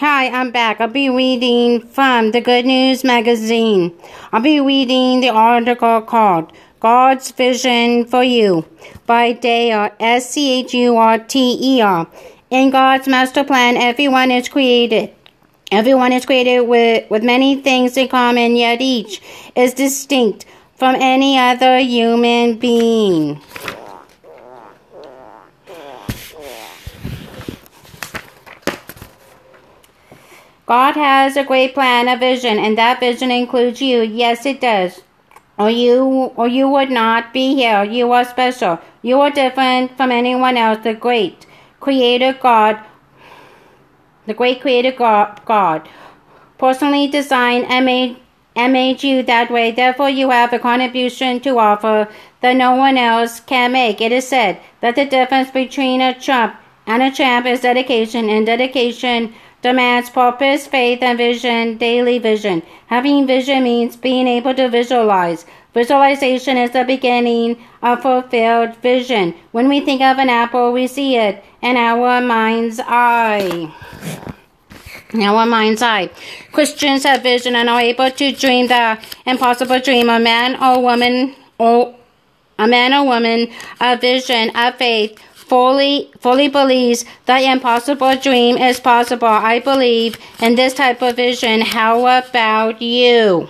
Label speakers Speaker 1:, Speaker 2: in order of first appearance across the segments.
Speaker 1: Hi, I'm back. I'll be reading from the Good News magazine. I'll be reading the article called God's Vision for You by Dale S C H U R T E R. In God's master plan, everyone is created. Everyone is created with, with many things in common, yet each is distinct from any other human being. God has a great plan, a vision, and that vision includes you. Yes, it does. Or you, or you would not be here. You are special. You are different from anyone else. The great Creator God, the great Creator God, personally designed and made and made you that way. Therefore, you have a contribution to offer that no one else can make. It is said that the difference between a chump and a champ is dedication, and dedication demands purpose, faith, and vision, daily vision. Having vision means being able to visualize. Visualization is the beginning of fulfilled vision. When we think of an apple, we see it in our mind's eye. In our mind's eye. Christians have vision and are able to dream the impossible dream. A man or woman or a man or woman, a vision, a faith, fully fully believes the impossible dream is possible. I believe in this type of vision. How about you?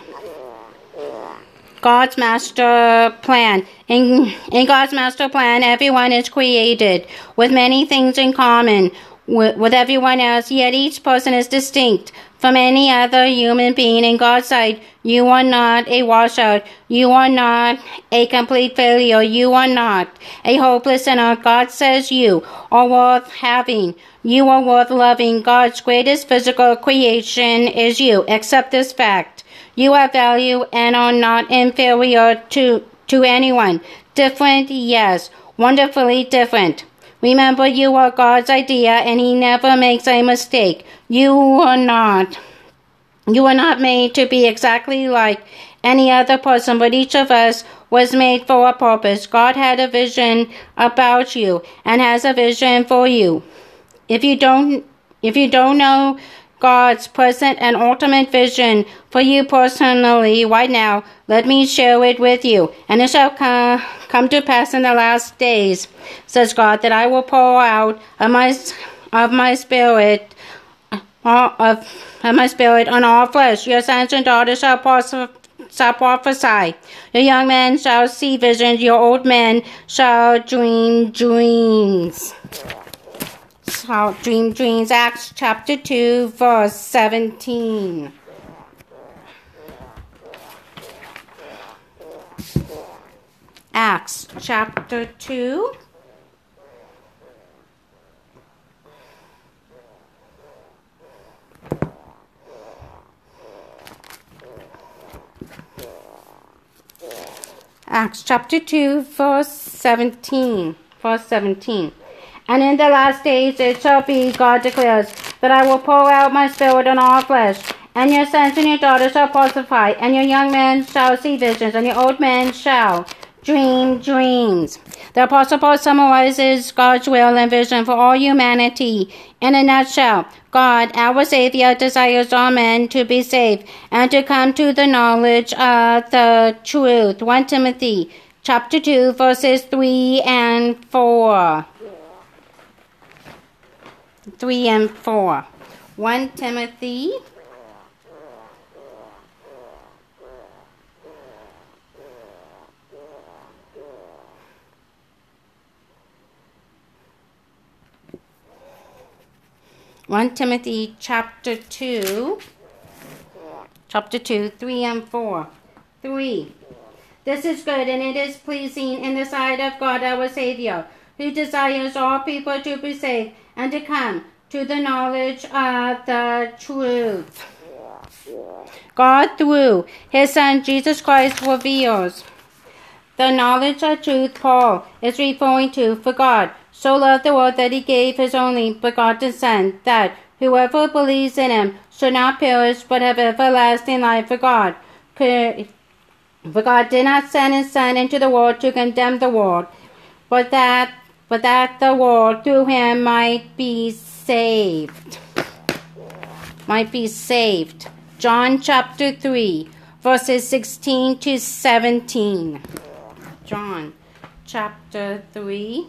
Speaker 1: God's master plan. In, in God's master plan, everyone is created with many things in common with, everyone else, yet each person is distinct from any other human being in God's sight. You are not a washout. You are not a complete failure. You are not a hopeless sinner. God says you are worth having. You are worth loving. God's greatest physical creation is you. Accept this fact. You have value and are not inferior to, to anyone. Different, yes. Wonderfully different. Remember, you are God's idea and He never makes a mistake. You are not. You are not made to be exactly like any other person, but each of us was made for a purpose. God had a vision about you and has a vision for you. If you don't if you don't know God's present and ultimate vision for you personally right now, let me share it with you. And it shall come, come to pass in the last days, says God, that I will pour out of my, of my spirit of, of my spirit on all flesh. Your sons and daughters shall prophesy shall prophesy. Your young men shall see visions, your old men shall dream dreams. Shall dream dreams. Acts chapter 2, verse 17. Acts chapter 2. Acts chapter 2, verse 17. Verse 17. And in the last days it shall be, God declares, that I will pour out my spirit on all flesh, and your sons and your daughters shall prophesy, and your young men shall see visions, and your old men shall dream dreams. The Apostle Paul summarizes God's will and vision for all humanity in a nutshell. God, our Savior, desires all men to be saved and to come to the knowledge of the truth. 1 Timothy chapter 2 verses 3 and 4. 3 and 4. 1 Timothy One Timothy chapter two chapter two, three and four. Three. This is good and it is pleasing in the sight of God our Savior, who desires all people to be saved and to come to the knowledge of the truth. God, through His Son Jesus Christ, reveals the knowledge of truth Paul is referring to. For God so loved the world that He gave His only begotten Son, that whoever believes in Him should not perish but have everlasting life. For God, for God did not send His Son into the world to condemn the world, but that but that the world through him might be saved. might be saved. John chapter 3, verses 16 to 17. John chapter 3.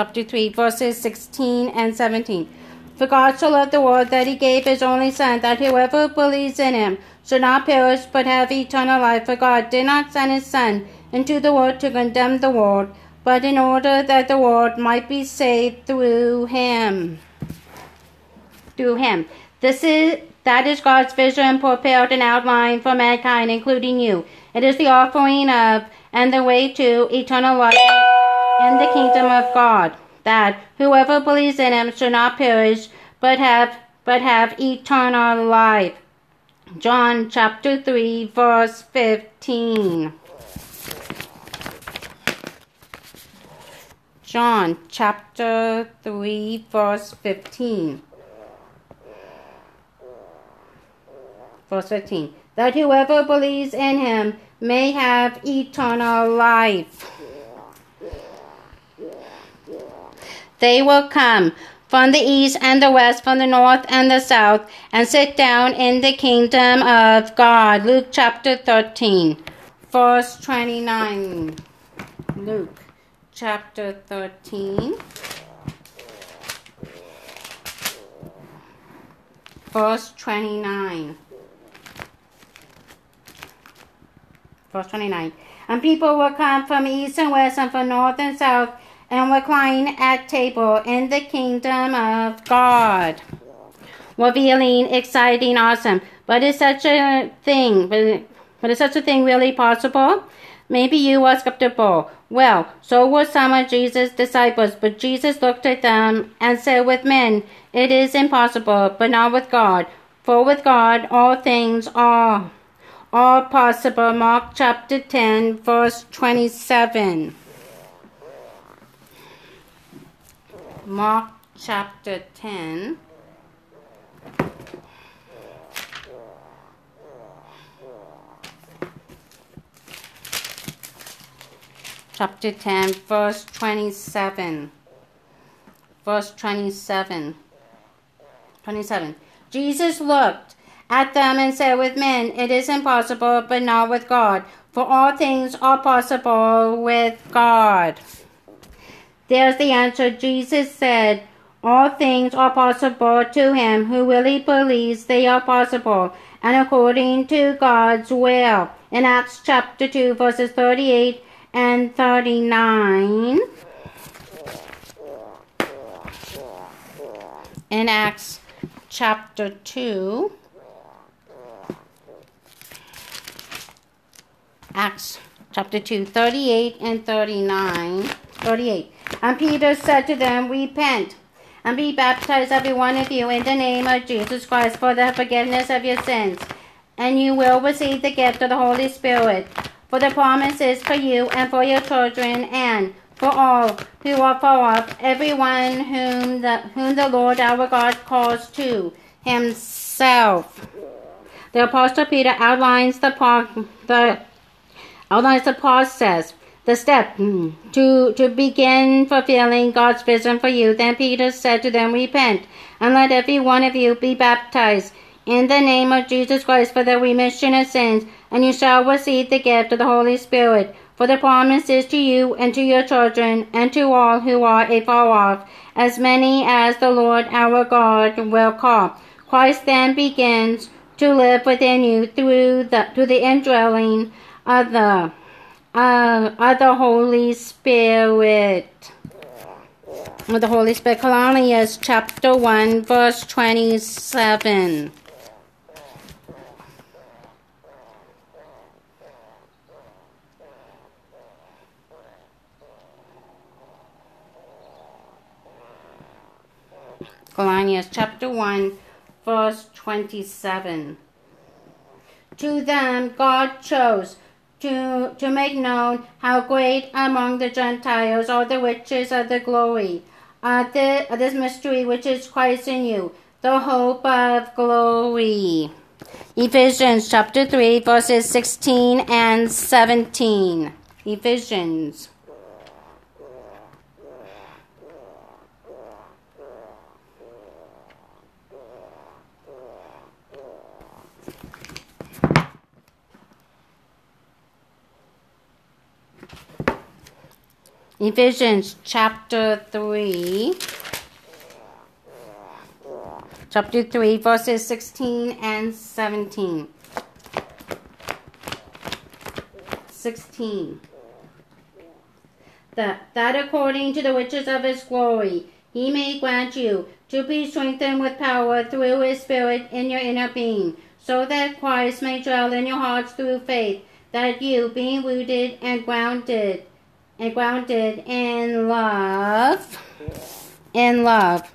Speaker 1: Chapter 3, verses 16 and 17. For God so loved the world that he gave his only Son, that whoever believes in him should not perish but have eternal life. For God did not send his Son into the world to condemn the world, but in order that the world might be saved through him. Through him. This is that is God's vision prepared and outlined for mankind, including you. It is the offering of and the way to eternal life in the kingdom of God that whoever believes in him should not perish, but have but have eternal life. John chapter 3 verse 15. John chapter 3 verse 15. Verse 15. That whoever believes in him may have eternal life. They will come from the east and the west, from the north and the south, and sit down in the kingdom of God. Luke chapter 13, verse 29. Luke chapter 13, verse 29. Verse 29. And people will come from east and west, and from north and south and recline at table in the kingdom of God. Revealing, exciting, awesome. But is such a thing, but is such a thing really possible? Maybe you are skeptical. Well, so were some of Jesus' disciples, but Jesus looked at them and said, With men it is impossible, but not with God. For with God all things are all possible. Mark chapter 10, verse 27. Mark chapter 10. Chapter 10, verse 27. Verse 27. 27. Jesus looked at them and said, With men it is impossible, but not with God, for all things are possible with God. There's the answer. Jesus said, All things are possible to him who really believes they are possible and according to God's will. In Acts chapter 2, verses 38 and 39. In Acts chapter 2. Acts chapter 2, 38 and 39. 38. And Peter said to them, Repent and be baptized, every one of you, in the name of Jesus Christ for the forgiveness of your sins, and you will receive the gift of the Holy Spirit. For the promise is for you and for your children and for all who are far off, everyone whom the, whom the Lord our God calls to himself. The Apostle Peter outlines the, the outlines the process the step hmm, to, to begin fulfilling God's vision for you. Then Peter said to them, Repent, and let every one of you be baptized in the name of Jesus Christ for the remission of sins, and you shall receive the gift of the Holy Spirit. For the promise is to you and to your children and to all who are afar off, as many as the Lord our God will call. Christ then begins to live within you through the through the indwelling of the uh, of the Holy Spirit. The Holy Spirit. Colossians chapter 1, verse 27. Colossians chapter 1, verse 27. To them God chose to, to make known how great among the Gentiles are the riches of the glory of, the, of this mystery which is Christ in you, the hope of glory. Ephesians chapter 3, verses 16 and 17. Ephesians. Ephesians chapter 3. Chapter 3, verses 16 and 17. 16. That, that according to the riches of his glory, he may grant you to be strengthened with power through his Spirit in your inner being, so that Christ may dwell in your hearts through faith, that you, being rooted and grounded, and grounded in love, in love.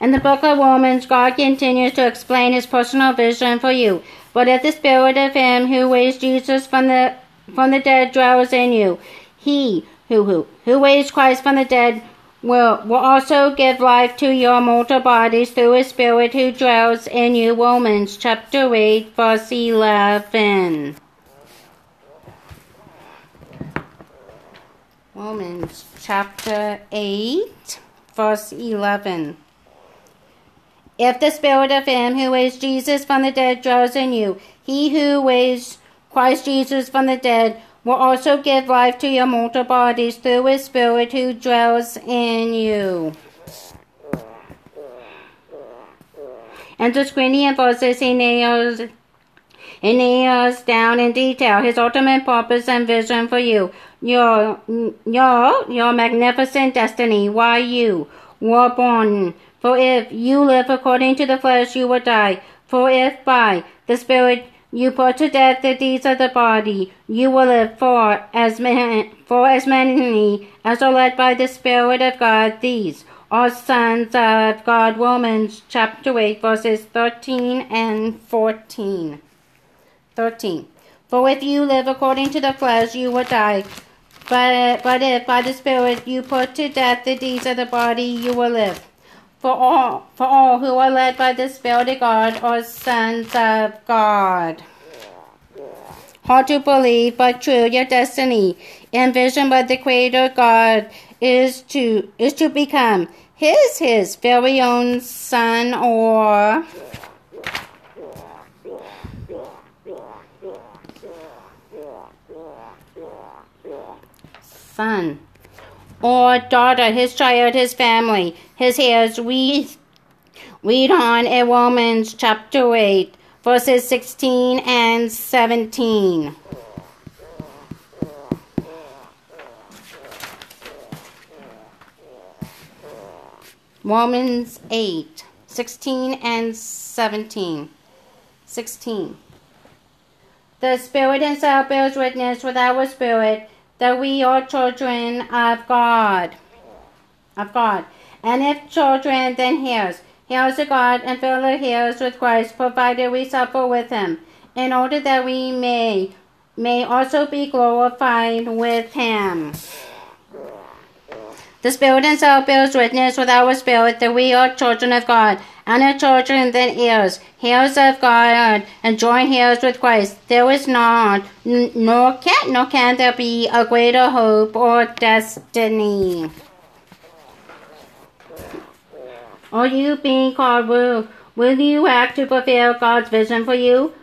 Speaker 1: In the book of Romans, God continues to explain his personal vision for you. But if the spirit of him who raised Jesus from the from the dead dwells in you, he who who, who raised Christ from the dead will, will also give life to your mortal bodies through his spirit who dwells in you. Romans chapter 8 verse 11. Romans chapter 8, verse 11. If the spirit of him who raised Jesus from the dead dwells in you, he who raised Christ Jesus from the dead will also give life to your mortal bodies through his spirit who dwells in you. And the screening verses he nails nails down in detail. His ultimate purpose and vision for you. Your your your magnificent destiny. Why you were born. For if you live according to the flesh you will die. For if by the spirit you put to death the deeds of the body you will live for as many for as many as are led by the spirit of god. These are sons of god. Romans chapter 8 verses 13 and 14 13 for if you live according to the flesh you will die but, but if by the Spirit you put to death the deeds of the body, you will live. For all, for all who are led by the Spirit of God are sons of God. Hard to believe, but true. Your destiny, envisioned by the Creator God, is to is to become His His very own Son or son or daughter, his child, his family, his heirs. We read on in Romans chapter 8, verses 16 and 17. Romans 8, 16 and 17. 16. The Spirit himself bears witness with our spirit that we are children of God. Of God. And if children, then heirs. Heirs of God and fellow heirs with Christ, provided we suffer with him, in order that we may may also be glorified with him. The Spirit himself bears witness with our spirit that we are children of God, and are children then heirs, heirs of God, and joint heirs with Christ. There is not, nor can, nor can there be a greater hope or destiny. Are you being called? Will, will you act to fulfill God's vision for you?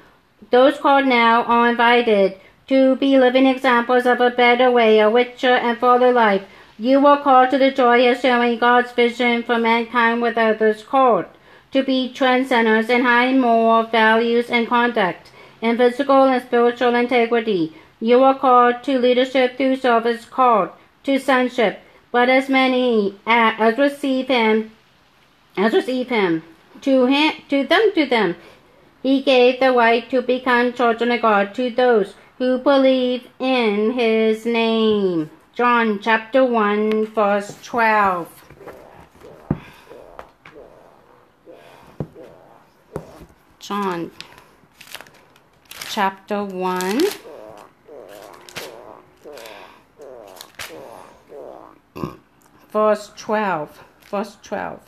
Speaker 1: Those called now are invited to be living examples of a better way, a richer and fuller life. You were called to the joy of sharing God's vision for mankind with others called to be trendsetters in high moral values and conduct, in physical and spiritual integrity. You are called to leadership through service, called to sonship. But as many as receive him, as receive him, to him, to them, to them, he gave the right to become children of God to those who believe in his name. John chapter 1, verse 12. John chapter 1. Verse 12. Verse 12.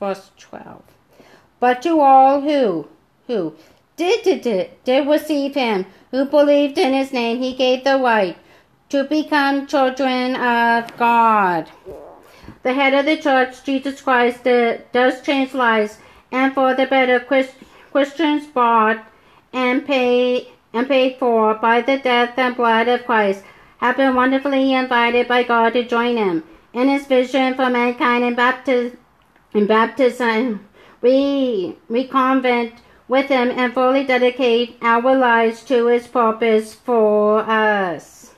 Speaker 1: Verse 12. But to all who, who did, did, did, did receive him, who believed in his name, he gave the right to become children of God. The head of the church, Jesus Christ, does change lives, and for the better Christians bought and paid and paid for by the death and blood of Christ have been wonderfully invited by God to join him in his vision for mankind in, bapti- in baptism. We, we convent with him and fully dedicate our lives to his purpose for us.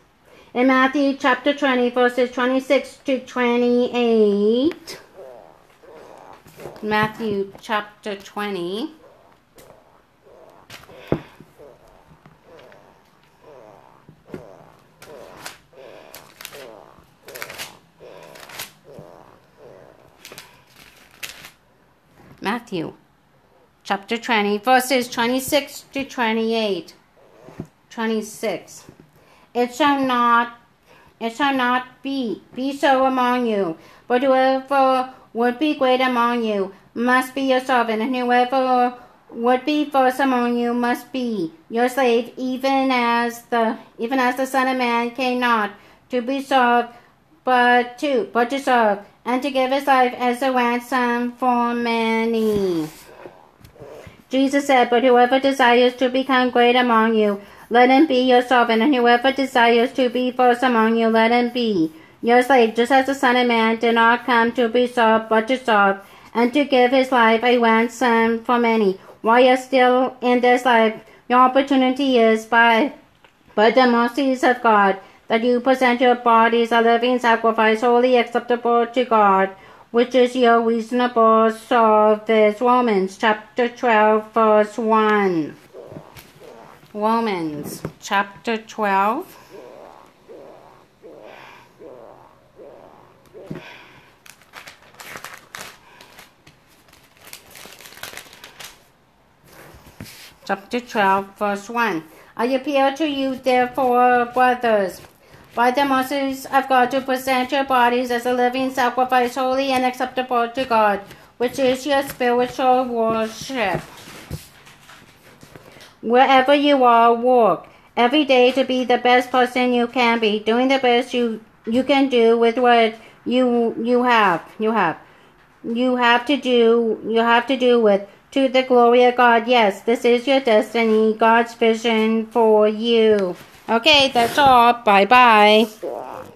Speaker 1: In Matthew chapter 20, verses 26 to 28. Matthew chapter 20. Matthew chapter 20, verses 26 to 28. 26. It shall not it shall not be be so among you, but whoever would be great among you must be your servant, and whoever would be first among you must be your slave, even as the even as the Son of Man came not to be served, but to but to serve, and to give his life as a ransom for many. Jesus said, But whoever desires to become great among you, let him be your servant, and whoever desires to be first among you, let him be your slave, just as the Son of Man did not come to be served, but to serve, and to give his life a ransom for many. While you're still in this life, your opportunity is by, by the mercies of God that you present your bodies a living sacrifice, holy acceptable to God, which is your reasonable service. Romans chapter 12, verse 1. Romans chapter 12. Chapter 12, verse 1. I appeal to you, therefore, brothers, by the mercies of God, to present your bodies as a living sacrifice, holy and acceptable to God, which is your spiritual worship. Wherever you are, work every day to be the best person you can be, doing the best you you can do with what you you have. You have. You have to do you have to do with to the glory of God. Yes, this is your destiny, God's vision for you. Okay, that's all. Bye bye.